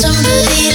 somebody